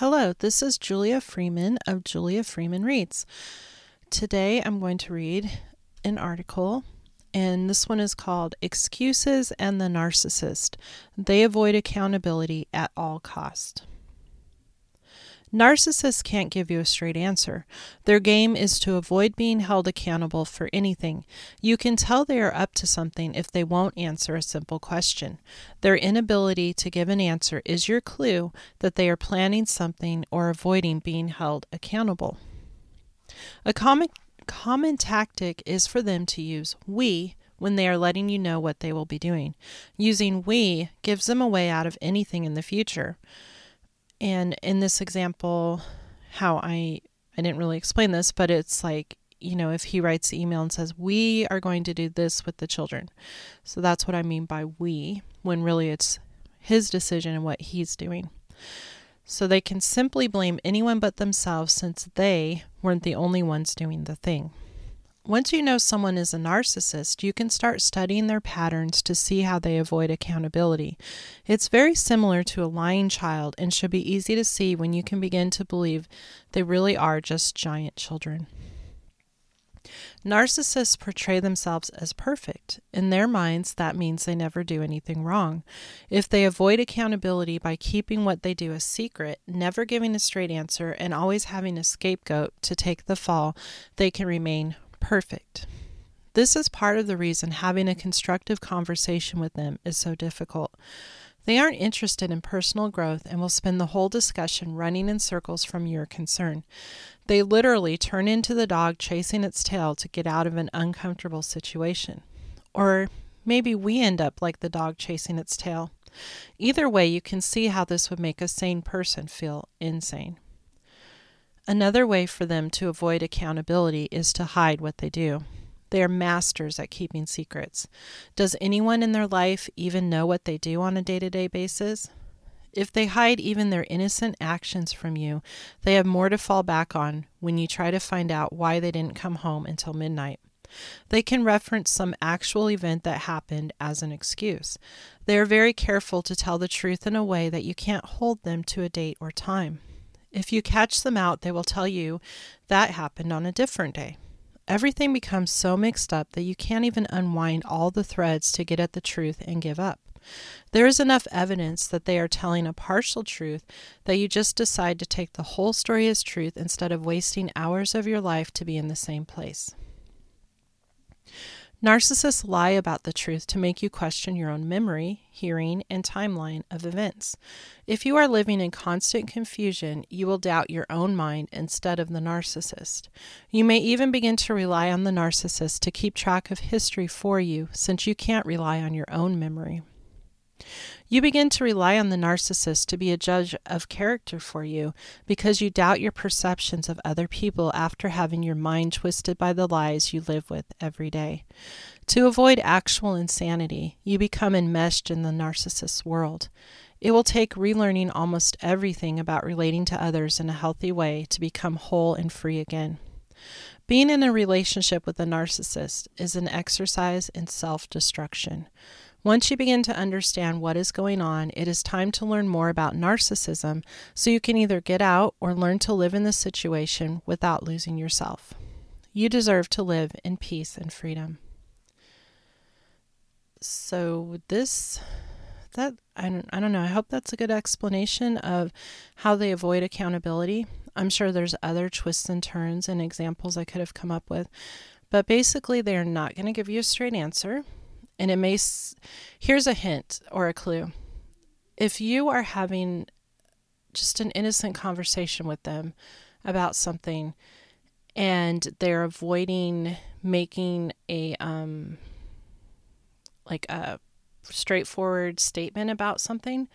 Hello, this is Julia Freeman of Julia Freeman Reads. Today I'm going to read an article, and this one is called Excuses and the Narcissist. They avoid accountability at all cost. Narcissists can't give you a straight answer. Their game is to avoid being held accountable for anything. You can tell they are up to something if they won't answer a simple question. Their inability to give an answer is your clue that they are planning something or avoiding being held accountable. A common, common tactic is for them to use we when they are letting you know what they will be doing. Using we gives them a way out of anything in the future. And in this example, how I I didn't really explain this, but it's like, you know, if he writes the email and says, We are going to do this with the children. So that's what I mean by we, when really it's his decision and what he's doing. So they can simply blame anyone but themselves since they weren't the only ones doing the thing. Once you know someone is a narcissist, you can start studying their patterns to see how they avoid accountability. It's very similar to a lying child and should be easy to see when you can begin to believe they really are just giant children. Narcissists portray themselves as perfect. In their minds, that means they never do anything wrong. If they avoid accountability by keeping what they do a secret, never giving a straight answer, and always having a scapegoat to take the fall, they can remain perfect. This is part of the reason having a constructive conversation with them is so difficult. They aren't interested in personal growth and will spend the whole discussion running in circles from your concern. They literally turn into the dog chasing its tail to get out of an uncomfortable situation. Or maybe we end up like the dog chasing its tail. Either way, you can see how this would make a sane person feel insane. Another way for them to avoid accountability is to hide what they do. They are masters at keeping secrets. Does anyone in their life even know what they do on a day to day basis? If they hide even their innocent actions from you, they have more to fall back on when you try to find out why they didn't come home until midnight. They can reference some actual event that happened as an excuse. They are very careful to tell the truth in a way that you can't hold them to a date or time. If you catch them out, they will tell you that happened on a different day. Everything becomes so mixed up that you can't even unwind all the threads to get at the truth and give up. There is enough evidence that they are telling a partial truth that you just decide to take the whole story as truth instead of wasting hours of your life to be in the same place. Narcissists lie about the truth to make you question your own memory, hearing, and timeline of events. If you are living in constant confusion, you will doubt your own mind instead of the narcissist. You may even begin to rely on the narcissist to keep track of history for you, since you can't rely on your own memory. You begin to rely on the narcissist to be a judge of character for you because you doubt your perceptions of other people after having your mind twisted by the lies you live with every day. To avoid actual insanity, you become enmeshed in the narcissist's world. It will take relearning almost everything about relating to others in a healthy way to become whole and free again. Being in a relationship with a narcissist is an exercise in self destruction. Once you begin to understand what is going on, it is time to learn more about narcissism so you can either get out or learn to live in the situation without losing yourself. You deserve to live in peace and freedom. So, this, that, I don't, I don't know, I hope that's a good explanation of how they avoid accountability. I'm sure there's other twists and turns and examples I could have come up with, but basically, they are not going to give you a straight answer and it may here's a hint or a clue. If you are having just an innocent conversation with them about something and they're avoiding making a um like a straightforward statement about something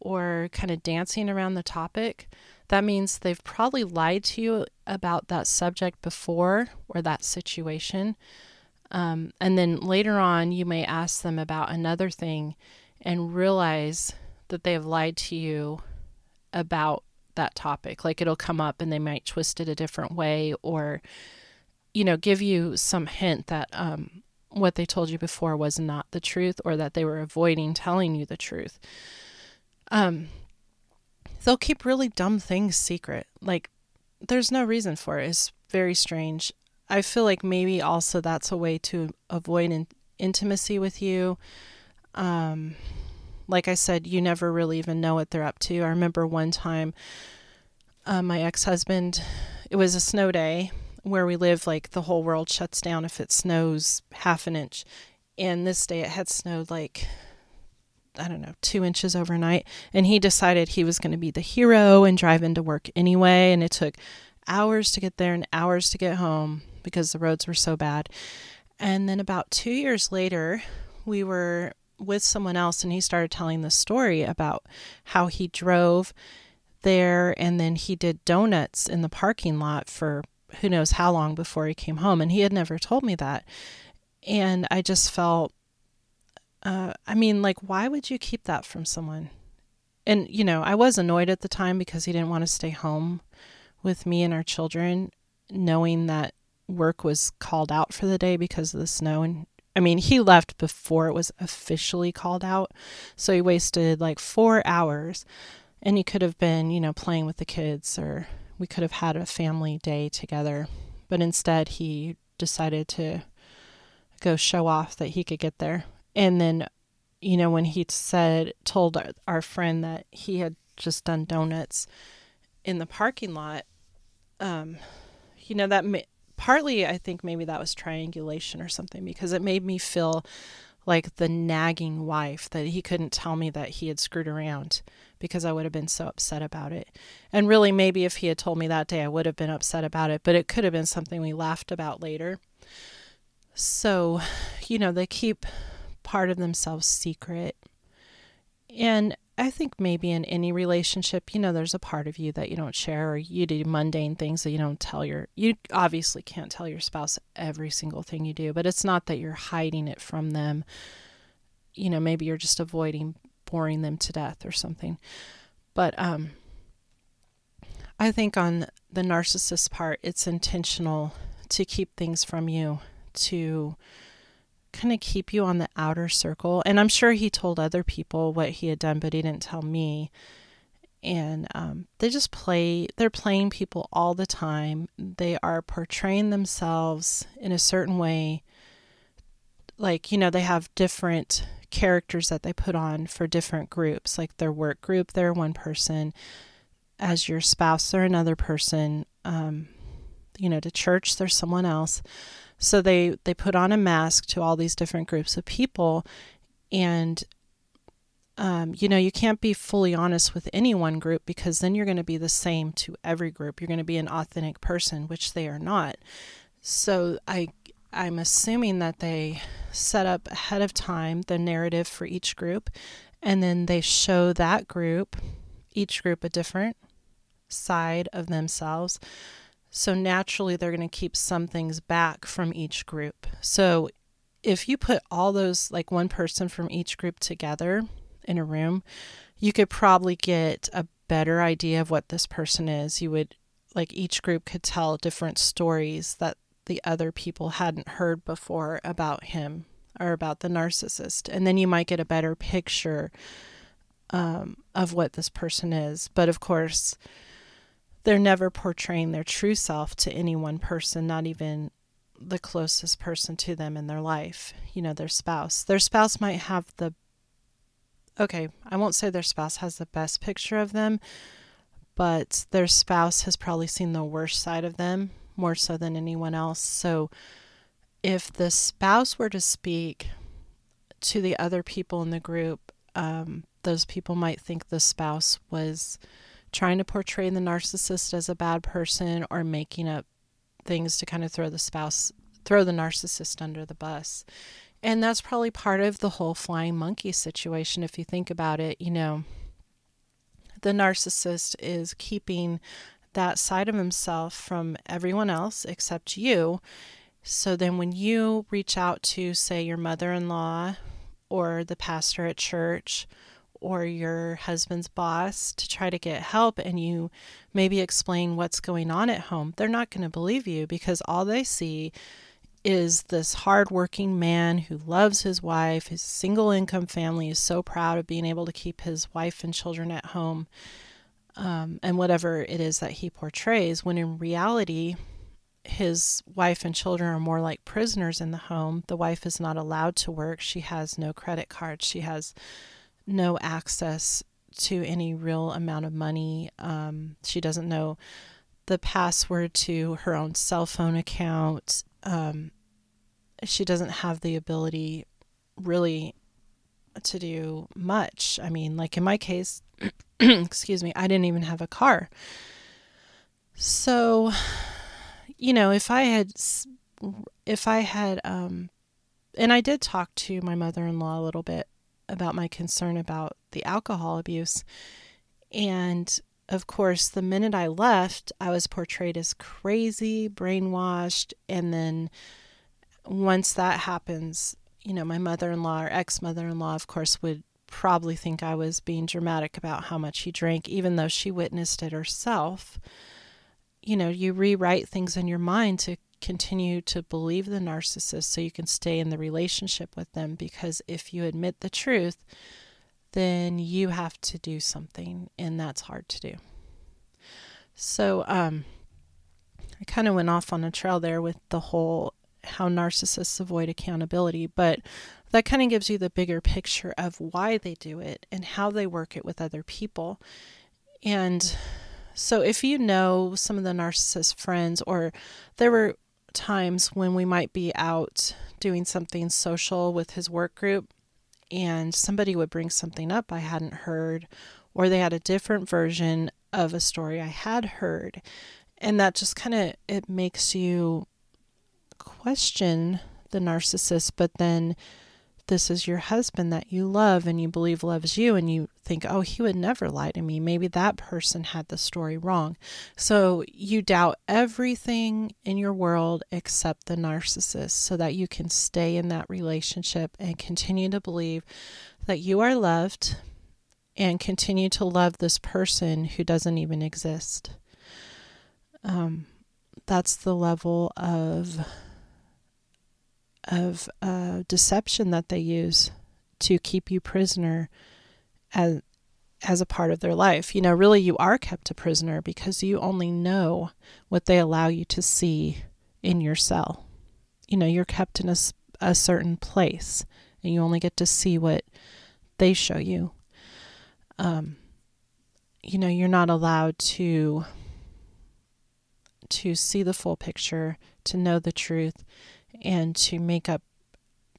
or kind of dancing around the topic that means they've probably lied to you about that subject before or that situation um, and then later on, you may ask them about another thing and realize that they have lied to you about that topic. Like it'll come up and they might twist it a different way or, you know, give you some hint that um, what they told you before was not the truth or that they were avoiding telling you the truth. Um, they'll keep really dumb things secret. Like there's no reason for it. It's very strange. I feel like maybe also that's a way to avoid in- intimacy with you. Um, like I said, you never really even know what they're up to. I remember one time, uh, my ex husband, it was a snow day where we live, like the whole world shuts down if it snows half an inch. And this day it had snowed like I don't know, two inches overnight. And he decided he was going to be the hero and drive into work anyway. And it took hours to get there and hours to get home because the roads were so bad. And then about two years later, we were with someone else and he started telling the story about how he drove there and then he did donuts in the parking lot for who knows how long before he came home. And he had never told me that. And I just felt uh, I mean, like, why would you keep that from someone? And, you know, I was annoyed at the time because he didn't want to stay home with me and our children, knowing that work was called out for the day because of the snow. And I mean, he left before it was officially called out. So he wasted like four hours. And he could have been, you know, playing with the kids or we could have had a family day together. But instead, he decided to go show off that he could get there and then, you know, when he said, told our, our friend that he had just done donuts in the parking lot, um, you know, that partly I think maybe that was triangulation or something because it made me feel like the nagging wife that he couldn't tell me that he had screwed around because I would have been so upset about it. And really, maybe if he had told me that day, I would have been upset about it, but it could have been something we laughed about later. So, you know, they keep part of themselves secret. And I think maybe in any relationship, you know, there's a part of you that you don't share, or you do mundane things that you don't tell your. You obviously can't tell your spouse every single thing you do, but it's not that you're hiding it from them. You know, maybe you're just avoiding boring them to death or something. But um, I think on the narcissist part, it's intentional to keep things from you, to kind of keep you on the outer circle. And I'm sure he told other people what he had done, but he didn't tell me. And um, they just play, they're playing people all the time. They are portraying themselves in a certain way. Like, you know, they have different characters that they put on for different groups. Like their work group, they're one person. As your spouse, they're another person. Um, you know, to church, there's someone else. So they they put on a mask to all these different groups of people, and um, you know you can't be fully honest with any one group because then you're going to be the same to every group. You're going to be an authentic person, which they are not. So I I'm assuming that they set up ahead of time the narrative for each group, and then they show that group, each group a different side of themselves so naturally, they're going to keep some things back from each group. So if you put all those, like one person from each group together in a room, you could probably get a better idea of what this person is. You would, like, each group could tell different stories that the other people hadn't heard before about him or about the narcissist. And then you might get a better picture um, of what this person is. But of course, they're never portraying their true self to any one person, not even the closest person to them in their life, you know, their spouse. Their spouse might have the, okay, I won't say their spouse has the best picture of them, but their spouse has probably seen the worst side of them more so than anyone else. So if the spouse were to speak to the other people in the group, um, those people might think the spouse was trying to portray the narcissist as a bad person or making up things to kind of throw the spouse throw the narcissist under the bus. And that's probably part of the whole flying monkey situation if you think about it, you know. The narcissist is keeping that side of himself from everyone else except you. So then when you reach out to say your mother-in-law or the pastor at church or your husband's boss to try to get help and you maybe explain what's going on at home, they're not going to believe you because all they see is this hardworking man who loves his wife, his single income family is so proud of being able to keep his wife and children at home. um, and whatever it is that he portrays, when in reality, his wife and children are more like prisoners in the home. The wife is not allowed to work. She has no credit card. She has no access to any real amount of money. Um, she doesn't know the password to her own cell phone account. Um, she doesn't have the ability really to do much. I mean, like in my case, excuse me, I didn't even have a car. So, you know, if I had, if I had, um, and I did talk to my mother in law a little bit about my concern about the alcohol abuse. And of course, the minute I left, I was portrayed as crazy, brainwashed. And then once that happens, you know, my mother in law or ex mother in law, of course, would probably think I was being dramatic about how much he drank, even though she witnessed it herself. You know, you rewrite things in your mind to continue to believe the narcissist so you can stay in the relationship with them because if you admit the truth, then you have to do something, and that's hard to do. So, um, I kind of went off on a trail there with the whole how narcissists avoid accountability, but that kind of gives you the bigger picture of why they do it and how they work it with other people. And so, if you know some of the narcissist friends, or there were times when we might be out doing something social with his work group and somebody would bring something up I hadn't heard or they had a different version of a story I had heard. And that just kind of it makes you question the narcissist but then this is your husband that you love and you believe loves you and you think oh he would never lie to me. Maybe that person had the story wrong. So you doubt everything in your world except the narcissist so that you can stay in that relationship and continue to believe that you are loved and continue to love this person who doesn't even exist. Um, that's the level of of uh, deception that they use to keep you prisoner as as a part of their life. You know, really you are kept a prisoner because you only know what they allow you to see in your cell. You know, you're kept in a, a certain place and you only get to see what they show you. Um, you know, you're not allowed to to see the full picture, to know the truth, and to make up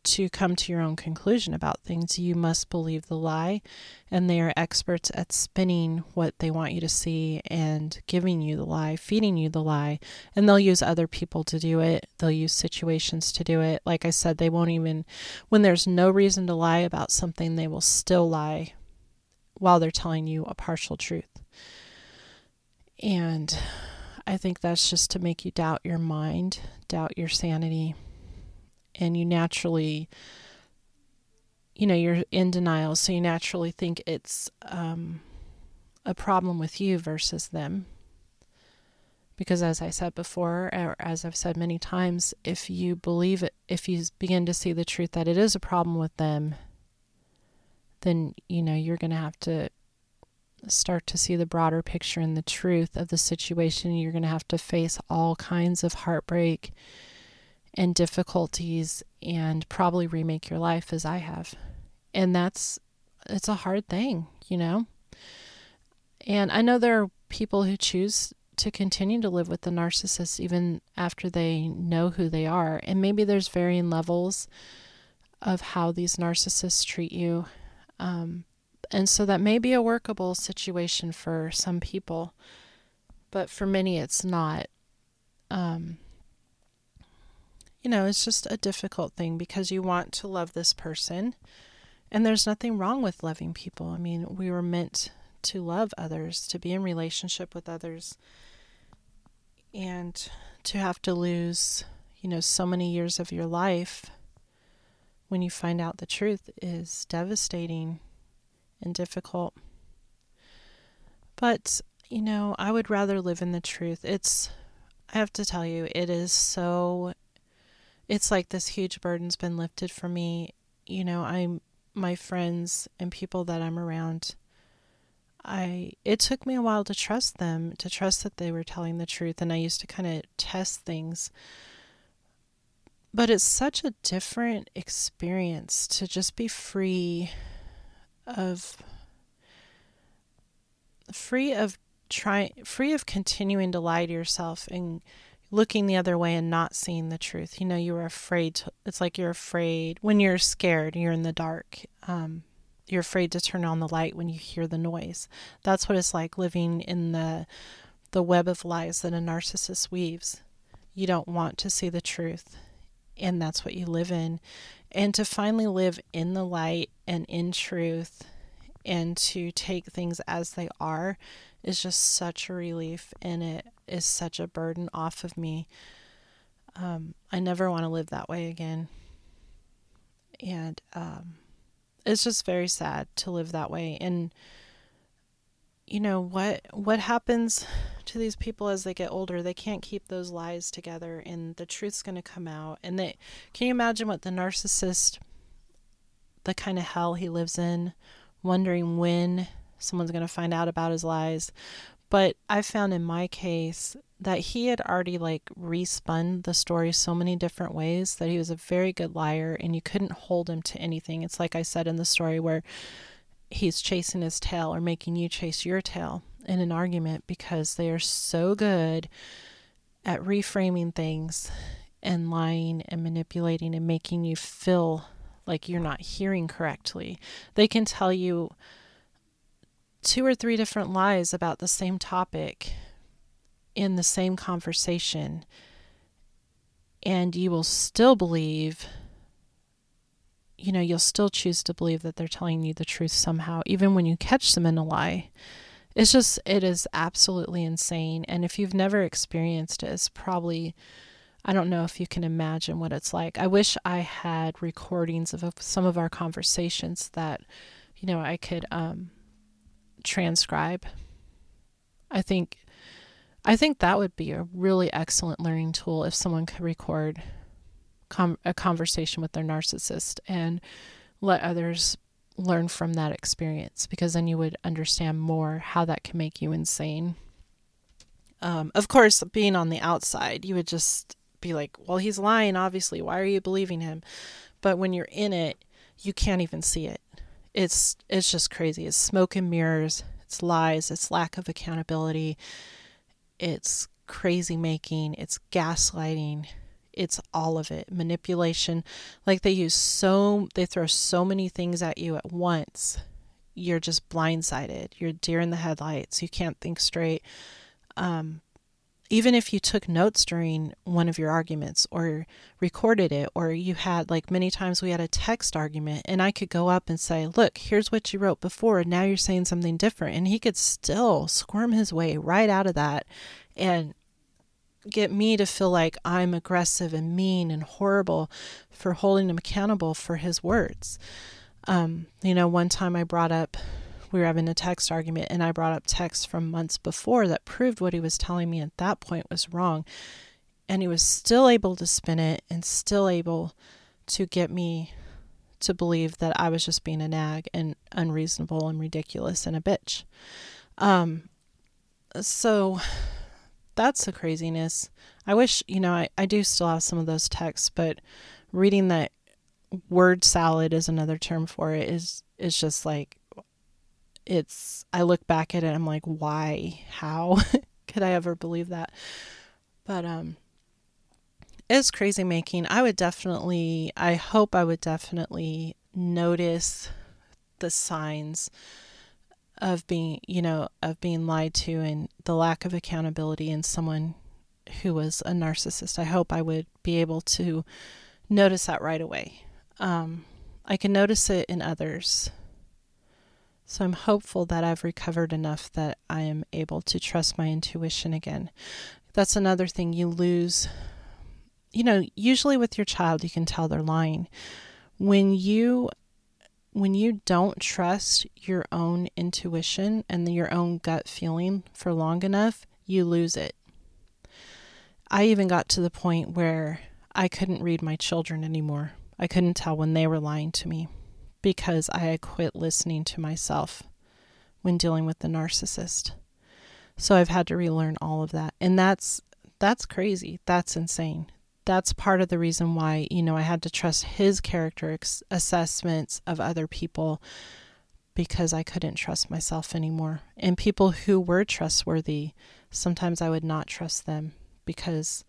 to come to your own conclusion about things, you must believe the lie. And they are experts at spinning what they want you to see and giving you the lie, feeding you the lie. And they'll use other people to do it, they'll use situations to do it. Like I said, they won't even, when there's no reason to lie about something, they will still lie while they're telling you a partial truth. And I think that's just to make you doubt your mind, doubt your sanity and you naturally you know you're in denial so you naturally think it's um, a problem with you versus them. Because as i said before or as i've said many times if you believe it if you begin to see the truth that it is a problem with them then you know you're going to have to start to see the broader picture and the truth of the situation. You're going to have to face all kinds of heartbreak and difficulties and probably remake your life as I have. And that's it's a hard thing, you know. And I know there are people who choose to continue to live with the narcissist even after they know who they are. And maybe there's varying levels of how these narcissists treat you. Um, and so that may be a workable situation for some people, but for many it's not. Um, you know, it's just a difficult thing because you want to love this person. And there's nothing wrong with loving people. I mean, we were meant to love others, to be in relationship with others. And to have to lose, you know, so many years of your life when you find out the truth is devastating and difficult. But, you know, I would rather live in the truth. It's, I have to tell you, it is so it's like this huge burden's been lifted from me. You know, I'm my friends and people that I'm around I it took me a while to trust them, to trust that they were telling the truth and I used to kind of test things. But it's such a different experience to just be free of free of trying free of continuing to lie to yourself and looking the other way and not seeing the truth. You know, you were afraid. To, it's like you're afraid when you're scared. You're in the dark. Um, you're afraid to turn on the light when you hear the noise. That's what it's like living in the the web of lies that a narcissist weaves. You don't want to see the truth, and that's what you live in. And to finally live in the light and in truth and to take things as they are is just such a relief and it is such a burden off of me. Um, I never want to live that way again. And um, it's just very sad to live that way. And you know what what happens to these people as they get older they can't keep those lies together and the truth's going to come out and they can you imagine what the narcissist the kind of hell he lives in wondering when someone's going to find out about his lies. But I found in my case that he had already like respun the story so many different ways that he was a very good liar and you couldn't hold him to anything. It's like I said in the story where he's chasing his tail or making you chase your tail in an argument because they are so good at reframing things and lying and manipulating and making you feel like you're not hearing correctly. They can tell you two or three different lies about the same topic in the same conversation, and you will still believe, you know, you'll still choose to believe that they're telling you the truth somehow, even when you catch them in a lie. It's just, it is absolutely insane. And if you've never experienced it, it's probably I don't know if you can imagine what it's like. I wish I had recordings of some of our conversations that, you know, I could um, transcribe. I think, I think that would be a really excellent learning tool if someone could record com- a conversation with their narcissist and let others learn from that experience because then you would understand more how that can make you insane. Um, of course, being on the outside, you would just be like, well, he's lying, obviously. Why are you believing him? But when you're in it, you can't even see it. It's it's just crazy. It's smoke and mirrors. It's lies. It's lack of accountability. It's crazy making. It's gaslighting. It's all of it. Manipulation. Like they use so they throw so many things at you at once. You're just blindsided. You're deer in the headlights. You can't think straight. Um, even if you took notes during one of your arguments or recorded it, or you had, like many times we had a text argument, and I could go up and say, Look, here's what you wrote before, and now you're saying something different. And he could still squirm his way right out of that and get me to feel like I'm aggressive and mean and horrible for holding him accountable for his words. Um, you know, one time I brought up we were having a text argument and I brought up texts from months before that proved what he was telling me at that point was wrong. And he was still able to spin it and still able to get me to believe that I was just being a nag and unreasonable and ridiculous and a bitch. Um, so that's the craziness. I wish, you know, I, I do still have some of those texts, but reading that word salad is another term for it is is just like it's I look back at it I'm like why? How could I ever believe that? But um it's crazy making. I would definitely I hope I would definitely notice the signs of being you know of being lied to and the lack of accountability in someone who was a narcissist. I hope I would be able to notice that right away. Um, I can notice it in others so I'm hopeful that I've recovered enough that I am able to trust my intuition again. That's another thing you lose. You know, usually with your child you can tell they're lying. When you when you don't trust your own intuition and your own gut feeling for long enough, you lose it. I even got to the point where I couldn't read my children anymore. I couldn't tell when they were lying to me because I had quit listening to myself when dealing with the narcissist. So I've had to relearn all of that. And that's that's crazy. That's insane. That's part of the reason why, you know, I had to trust his character ex- assessments of other people because I couldn't trust myself anymore. And people who were trustworthy, sometimes I would not trust them because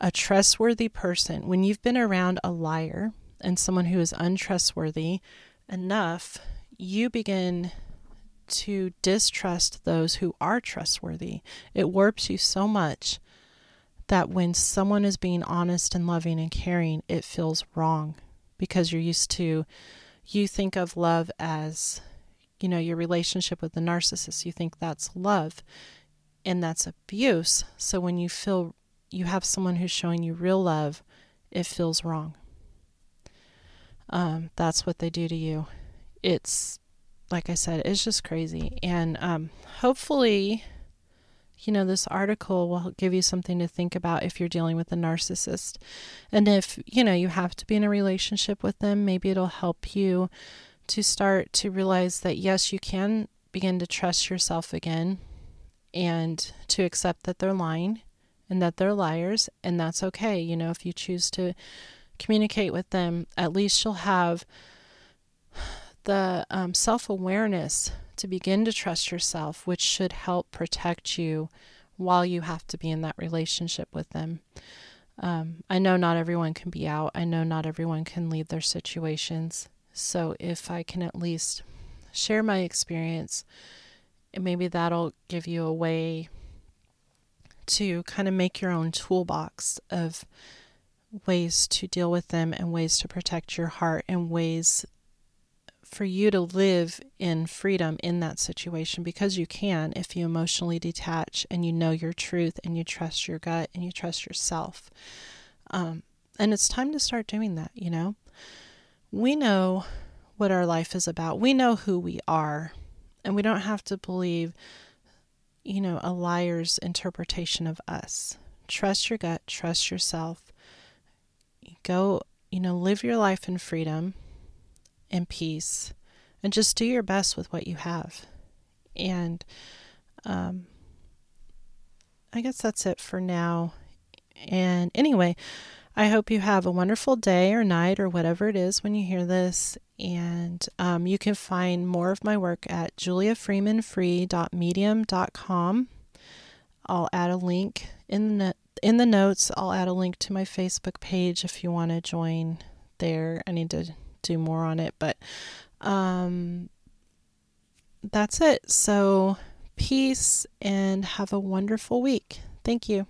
a trustworthy person, when you've been around a liar and someone who is untrustworthy enough, you begin to distrust those who are trustworthy. It warps you so much that when someone is being honest and loving and caring, it feels wrong because you're used to, you think of love as, you know, your relationship with the narcissist. You think that's love and that's abuse. So when you feel you have someone who's showing you real love, it feels wrong. Um, that's what they do to you. It's like I said, it's just crazy. And um, hopefully, you know, this article will give you something to think about if you're dealing with a narcissist. And if, you know, you have to be in a relationship with them, maybe it'll help you to start to realize that, yes, you can begin to trust yourself again and to accept that they're lying and that they're liars. And that's okay. You know, if you choose to communicate with them, at least you'll have the um, self awareness to begin to trust yourself, which should help protect you while you have to be in that relationship with them. Um, I know not everyone can be out, I know not everyone can leave their situations. So if I can at least share my experience, maybe that'll give you a way to kind of make your own toolbox of ways to deal with them and ways to protect your heart and ways for you to live in freedom in that situation because you can if you emotionally detach and you know your truth and you trust your gut and you trust yourself. Um, and it's time to start doing that, you know? We know what our life is about, we know who we are, and we don't have to believe, you know, a liar's interpretation of us. Trust your gut, trust yourself. Go, you know, live your life in freedom and peace and just do your best with what you have. And um, I guess that's it for now. And anyway, I hope you have a wonderful day or night or whatever it is when you hear this. And um, you can find more of my work at juliafreemanfree.medium.com. I'll add a link in the in the notes. I'll add a link to my Facebook page if you want to join there. I need to do more on it, but um, that's it. So, peace and have a wonderful week. Thank you.